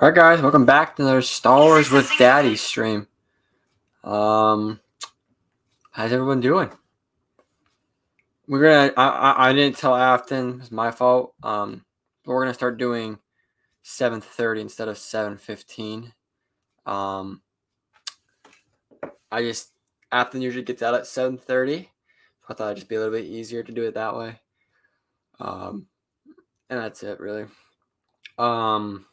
All right, guys, welcome back to another Star Wars with Daddy stream. Um, how's everyone doing? We're gonna. I, I, I didn't tell Afton. It's my fault. Um, we're gonna start doing seven thirty instead of seven fifteen. Um, I just Afton usually gets out at seven thirty. I thought it'd just be a little bit easier to do it that way. Um, and that's it, really. Um.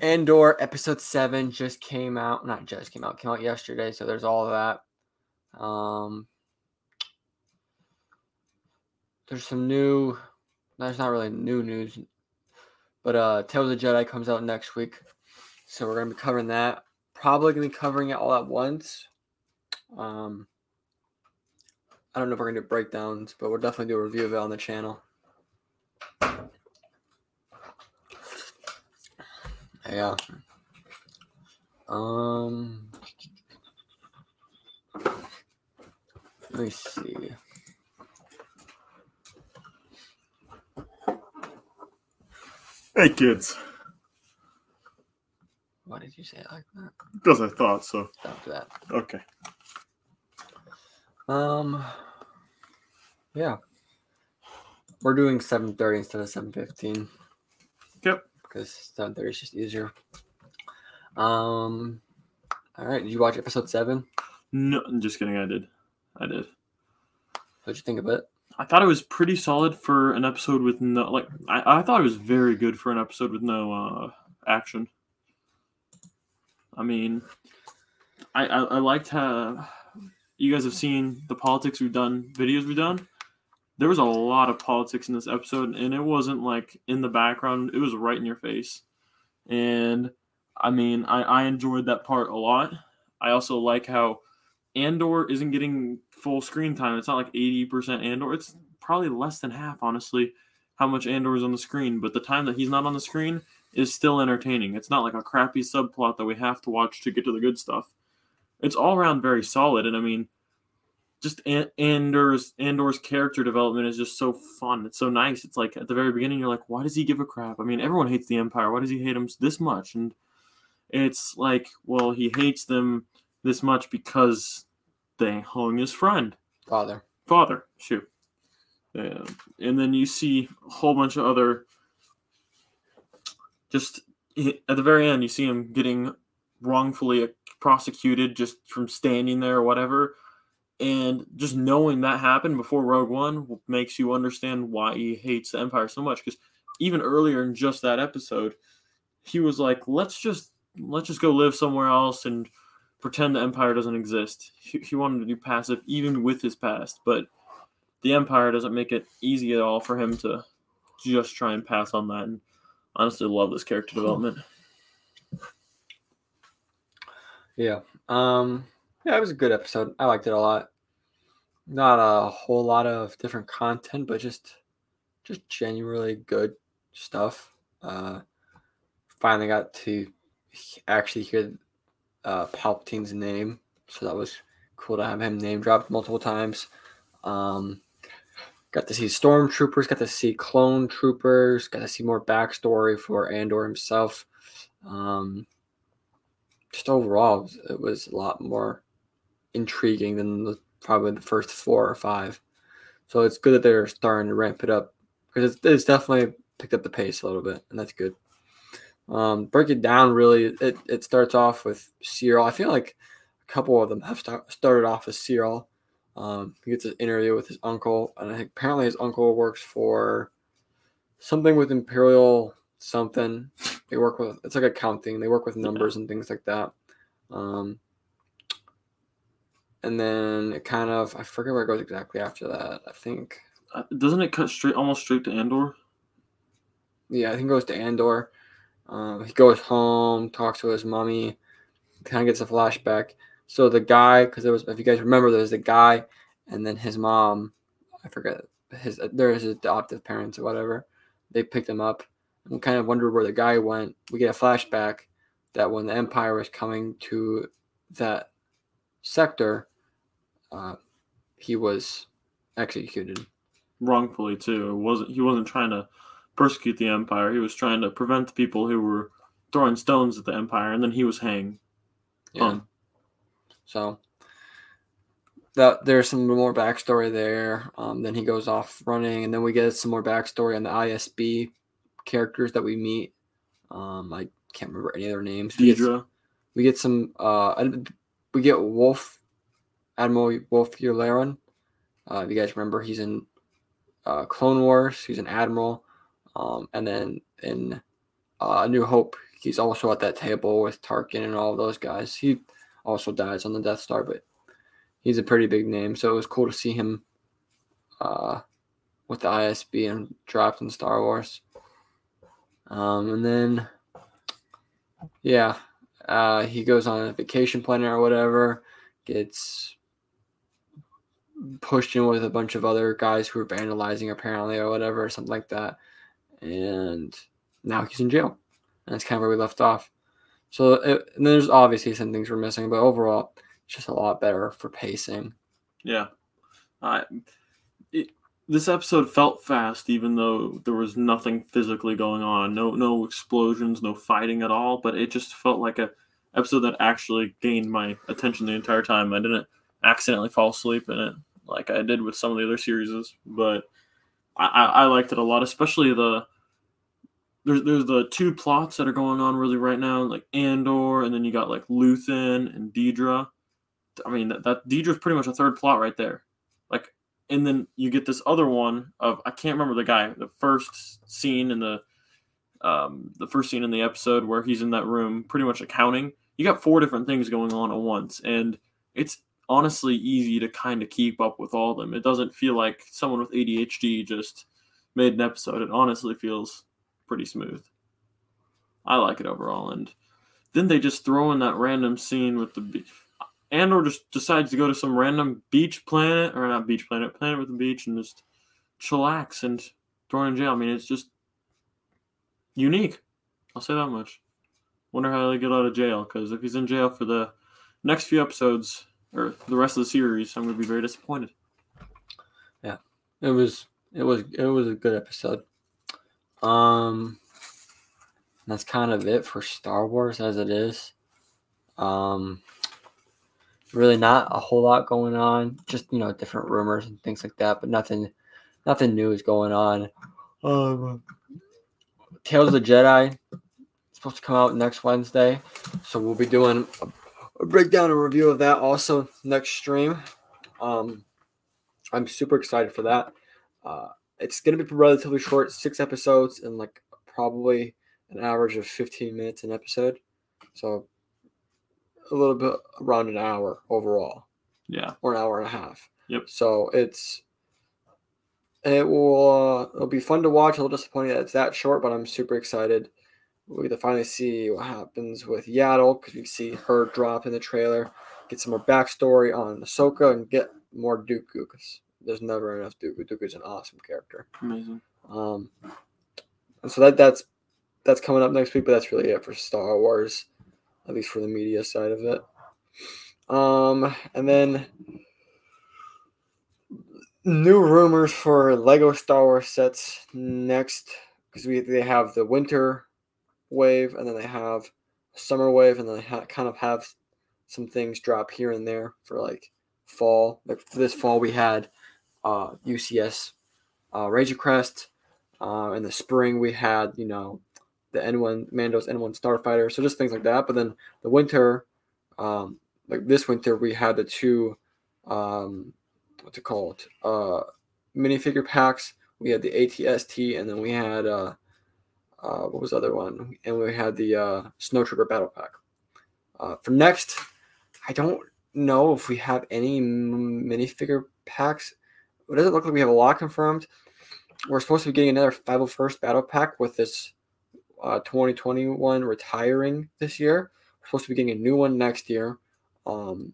Andor episode seven just came out. Not just came out, came out yesterday. So there's all of that. Um, there's some new. There's not really new news, but uh, Tales of the Jedi comes out next week, so we're gonna be covering that. Probably gonna be covering it all at once. Um, I don't know if we're gonna do breakdowns, but we'll definitely do a review of it on the channel. Yeah. Um. Let me see. Hey kids, Why did you say it like that? because I thought so. Stop that. Okay. Um. Yeah. We're doing seven thirty instead of seven fifteen. Yep. Because seven thirty is just easier. Um. All right. Did you watch episode seven? No, I'm just kidding. I did. I did. What'd you think of it? I thought it was pretty solid for an episode with no like. I, I thought it was very good for an episode with no uh, action. I mean, I, I I liked how you guys have seen the politics we've done, videos we've done. There was a lot of politics in this episode, and it wasn't like in the background. It was right in your face, and I mean, I I enjoyed that part a lot. I also like how Andor isn't getting full screen time. It's not like 80% Andor. It's probably less than half, honestly, how much Andor is on the screen. But the time that he's not on the screen is still entertaining. It's not like a crappy subplot that we have to watch to get to the good stuff. It's all around very solid. And I mean, just Andor's Andor's character development is just so fun. It's so nice. It's like at the very beginning, you're like, why does he give a crap? I mean, everyone hates the Empire. Why does he hate them this much? And it's like, well, he hates them this much because they hung his friend Father. father shoot yeah. and then you see a whole bunch of other just at the very end you see him getting wrongfully prosecuted just from standing there or whatever and just knowing that happened before rogue one makes you understand why he hates the empire so much because even earlier in just that episode he was like let's just let's just go live somewhere else and pretend the empire doesn't exist. He, he wanted to do passive even with his past, but the empire doesn't make it easy at all for him to just try and pass on that. And honestly, love this character development. Yeah. Um yeah, it was a good episode. I liked it a lot. Not a whole lot of different content, but just just genuinely good stuff. Uh finally got to actually hear uh Palpatine's name. So that was cool to have him name dropped multiple times. Um got to see stormtroopers, got to see clone troopers, got to see more backstory for Andor himself. Um just overall, it was, it was a lot more intriguing than the, probably the first four or five. So it's good that they're starting to ramp it up because it's, it's definitely picked up the pace a little bit, and that's good. Um, break it down really. It, it starts off with Syril. I feel like a couple of them have start, started off as Syril. Um, he gets an interview with his uncle, and I think apparently his uncle works for something with Imperial something. They work with it's like accounting. They work with numbers and things like that. Um, and then it kind of I forget where it goes exactly after that. I think Uh, Doesn't it cut straight, almost straight to Andor? yeah, I think it goes to Andor. Um, he goes home, talks to his mommy, kind of gets a flashback. So the guy, because there was, if you guys remember, there was the guy, and then his mom. I forget his. There is his adoptive parents or whatever. They picked him up, and we kind of wondered where the guy went. We get a flashback that when the Empire was coming to that sector, uh, he was executed. Wrongfully too. It wasn't he wasn't trying to persecute the Empire. He was trying to prevent the people who were throwing stones at the Empire, and then he was hanged. Yeah. Um, So that there's some more backstory there. Um, then he goes off running, and then we get some more backstory on the ISB characters that we meet. Um, I can't remember any of their names. We get, Dedra. we get some. Uh, we get Wolf, Admiral Wullf Yularen. Uh, if you guys remember, he's in uh, Clone Wars. He's an admiral. Um, and then in uh, New Hope, he's also at that table with Tarkin and all those guys. He also dies on the Death Star, but he's a pretty big name. So it was cool to see him uh, with the ISB and dropped in Star Wars. Um, and then, yeah, uh, he goes on a vacation planner or whatever, gets pushed in with a bunch of other guys who were vandalizing apparently or whatever, or something like that. And now he's in jail. And that's kind of where we left off. So it, there's obviously some things we're missing, but overall, it's just a lot better for pacing. Yeah. It, this episode felt fast, even though there was nothing physically going on. No, no explosions, no fighting at all. But it just felt like a episode that actually gained my attention the entire time. I didn't accidentally fall asleep in it like I did with some of the other series, but I, I, liked it a lot, especially the there's there's the two plots that are going on really right now, like Andor, and then you got like Luthen and Dedra. I mean, that, that Dedra's pretty much a third plot right there. Like, and then you get this other one of I can't remember the guy. The first scene in the um the first scene in the episode where he's in that room, pretty much accounting. You got four different things going on at once, and it's honestly easy to kind of keep up with all of them. It doesn't feel like someone with ADHD just made an episode. It honestly feels pretty smooth. I like it overall, and then they just throw in that random scene with the be- Andor just decides to go to some random beach planet or not beach planet, planet with a beach, and just chillax and thrown in jail. I mean, it's just unique. I'll say that much. Wonder how they get out of jail because if he's in jail for the next few episodes or the rest of the series, I'm gonna be very disappointed. Yeah, it was it was it was a good episode. Um that's kind of it for Star Wars as it is. Um really not a whole lot going on. Just, you know, different rumors and things like that, but nothing nothing new is going on. Um Tales of the Jedi supposed to come out next Wednesday. So we'll be doing a breakdown and review of that also next stream. Um I'm super excited for that. Uh, it's going to be relatively short, six episodes, and like probably an average of 15 minutes an episode. So a little bit around an hour overall, Yeah, or an hour and a half. Yep. So it's it will uh, it'll be fun to watch. A little disappointing that it's that short, but I'm super excited. We get to finally see what happens with Yaddle because we see her drop in the trailer, get some more backstory on Ahsoka, and get more Dooku because there's never enough Dooku. Dooku's an awesome character. amazing. Um, and so that that's that's coming up next week, but that's really it for Star Wars, at least for the media side of it. Um, and then new rumors for Lego Star Wars sets next because we they have the winter wave and then they have summer wave and then they ha- kind of have some things drop here and there for like fall. Like this fall, we had uh, UCS uh, Razor Crest. Uh, in the spring, we had you know the N1 Mando's N1 Starfighter. So just things like that. But then the winter, um, like this winter, we had the two, um, what's it? Uh, minifigure packs. We had the ATST, and then we had uh, uh, what was the other one? And we had the uh, Snow Trooper Battle Pack. Uh, for next, I don't know if we have any minifigure packs. It doesn't look like we have a lot confirmed. We're supposed to be getting another 501st Battle Pack with this uh, 2021 retiring this year. We're supposed to be getting a new one next year. Um,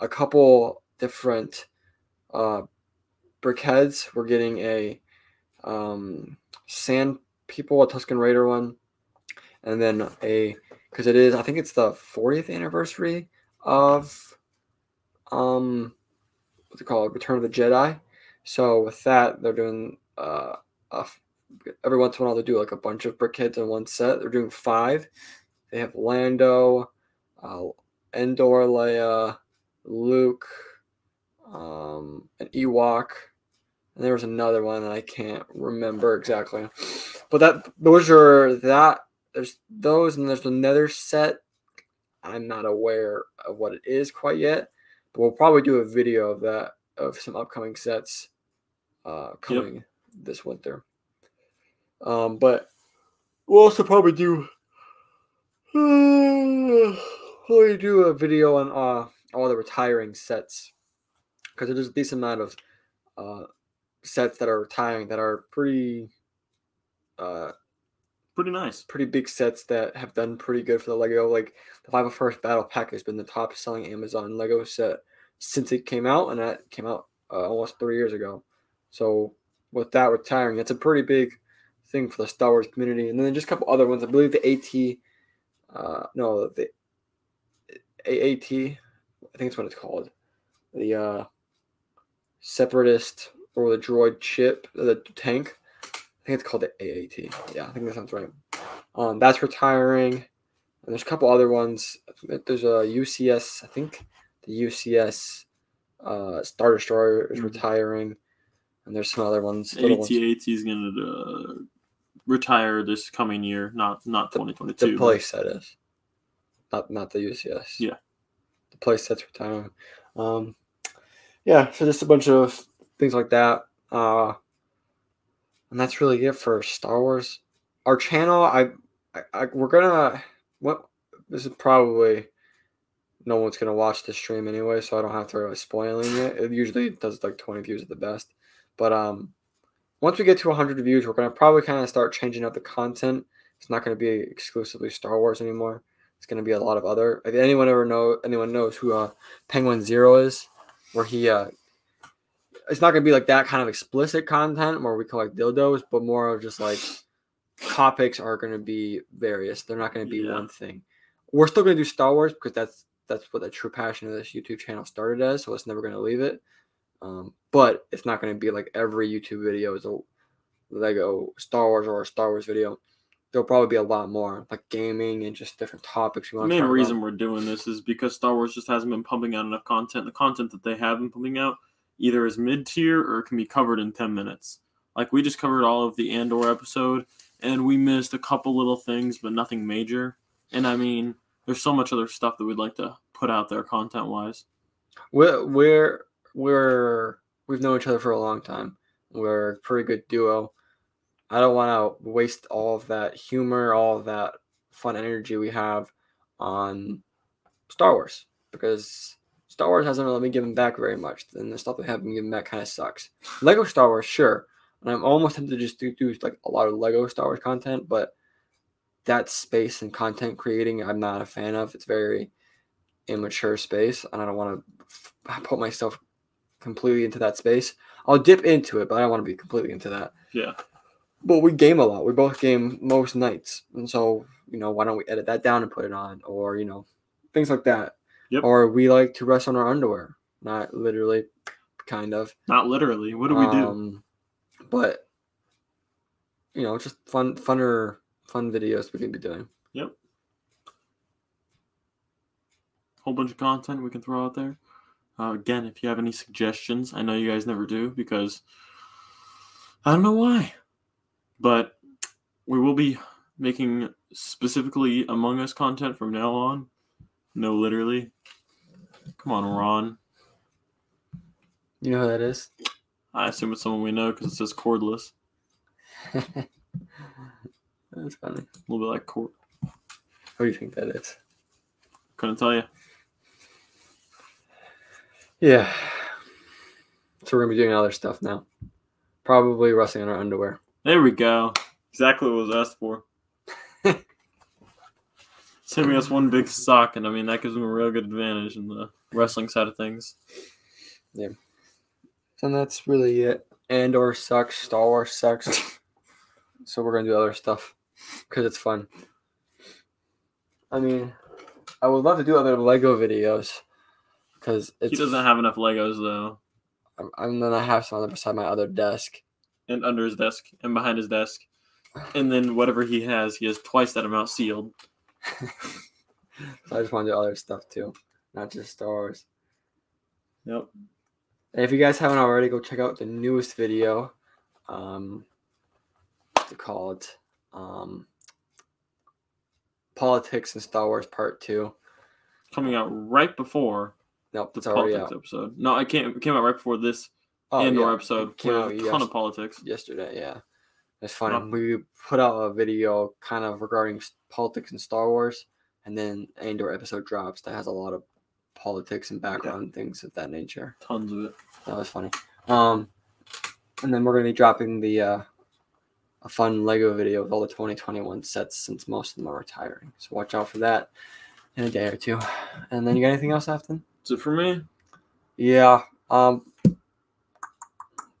a couple different uh, brickheads. We're getting a um, Sand People, a Tusken Raider one, and then a because it is I think it's the 40th anniversary of um what's it called Return of the Jedi. So with that, they're doing uh, a every once in a while they do like a bunch of brickheads in one set. They're doing five. They have Lando, uh, Endor, Leia, Luke, um, an Ewok, there was another one that I can't remember exactly. But that those are that there's those and there's another set. I'm not aware of what it is quite yet, but we'll probably do a video of that of some upcoming sets uh, coming yep. this winter. Um, but we'll also probably do uh, probably do a video on uh, all the retiring sets because there's a decent amount of uh, sets that are retiring that are pretty uh, pretty nice, pretty big sets that have done pretty good for the Lego. Like the 501st Battle Pack has been the top selling Amazon Lego set since it came out, and that came out uh, almost three years ago. So with that retiring, that's a pretty big thing for the Star Wars community. And then just a couple other ones. I believe the AT, uh, no, the AAT, I think it's what it's called. The uh, Separatist or the droid chip, the tank. I think it's called the AAT. Yeah, I think that sounds right. Um, that's retiring. And there's a couple other ones. There's a UCS, I think the UCS uh, Star Destroyer is mm-hmm. retiring. And there's some other ones. AT-AT is going to uh, retire this coming year, not not 2022. The, the play set is. Not, not the UCS. Yeah. The place that's retiring. Um, yeah, so just a bunch of things like that. Uh, and that's really it for Star Wars. Our channel, I, I, I we're gonna what this is probably no one's gonna watch the stream anyway, so I don't have to really spoiling it. It usually does like 20 views at the best, but um, once we get to 100 views, we're gonna probably kind of start changing up the content. It's not gonna be exclusively Star Wars anymore. It's gonna be a lot of other. If anyone ever know anyone knows who uh, Penguinz0 is, where he uh, it's not gonna be like that kind of explicit content where we collect dildos, but more of just like topics are gonna be various. They're not gonna be yeah. one thing. We're still gonna do Star Wars because that's that's what the true passion of this YouTube channel started as. So it's never gonna leave it. Um, but it's not gonna be like every YouTube video is a Lego Star Wars or a Star Wars video. There'll probably be a lot more like gaming and just different topics. We want the main reason about. we're doing this is because Star Wars just hasn't been pumping out enough content. The content that they have been pumping out either is mid tier or can be covered in 10 minutes. Like we just covered all of the Andor episode and we missed a couple little things, but nothing major. And I mean, there's so much other stuff that we'd like to put out there content wise. We're, we're, we're, we've known each other for a long time. We're a pretty good duo. I don't want to waste all of that humor, all of that fun energy we have on Star Wars because Star Wars hasn't really been given back very much, and the stuff they have been given back kind of sucks. Lego Star Wars, sure, and I'm almost tempted to just do, do like a lot of Lego Star Wars content, but that space and content creating, I'm not a fan of. It's very immature space, and I don't want to put myself completely into that space. I'll dip into it, but I don't want to be completely into that. Yeah. But we game a lot. We both game most nights, and so you know, why don't we edit that down and put it on, or you know, things like that. Yep. Or we like to rest on our underwear. Not literally, kind of. Not literally. What do we um, do? But you know, just fun, funner, fun videos we can be doing. Yep. Whole bunch of content we can throw out there. Uh, again, if you have any suggestions, I know you guys never do because I don't know why, but we will be making specifically Among Us content from now on. No, literally. Come on, Ron. You know who that is? I assume it's someone we know because it says cordless. That's funny. A little bit like cord. Who do you think that is? Couldn't tell you. Yeah. So we're gonna be doing other stuff now. Probably rustling on our underwear. There we go. Exactly what was asked for. Us one big sock, and I mean that gives him a real good advantage in the wrestling side of things. Yeah. And that's really it. Andor sucks. Star Wars sucks. so we're gonna do other stuff because it's fun. I mean, I would love to do other Lego videos because he doesn't have enough Legos though. I'm, I'm gonna have some on beside my other desk, and under his desk and behind his desk, and then whatever he has, he has twice that amount sealed. So I just want to do other stuff too, not just Star Wars. Yep. And if you guys haven't already, go check out the newest video. Um, what's it called? Um, Politics and Star Wars Part Two. Coming out right before Nope, the politics episode. No, I can't. It came out right before this Oh, Andor yeah, episode. came with out a yes- ton of politics. yesterday. Yeah, it's funny. We put out a video kind of regarding politics and Star Wars, and then Andor episode drops that has a lot of politics and background things of that nature. Tons of it. That was funny. Um, and then we're gonna be dropping the uh, a fun Lego video with all the 2021 sets since most of them are retiring. So watch out for that in a day or two. And then you got anything else, Afton? That's it for me. Yeah. Um.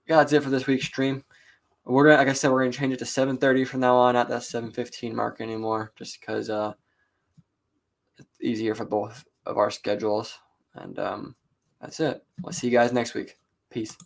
Yeah, that's it for this week's stream. We're gonna, like I said, we're gonna change it to 7:30 from now on, not that 7:15 mark anymore, just because uh, it's easier for both of our schedules. And um, that's it. We'll see you guys next week. Peace.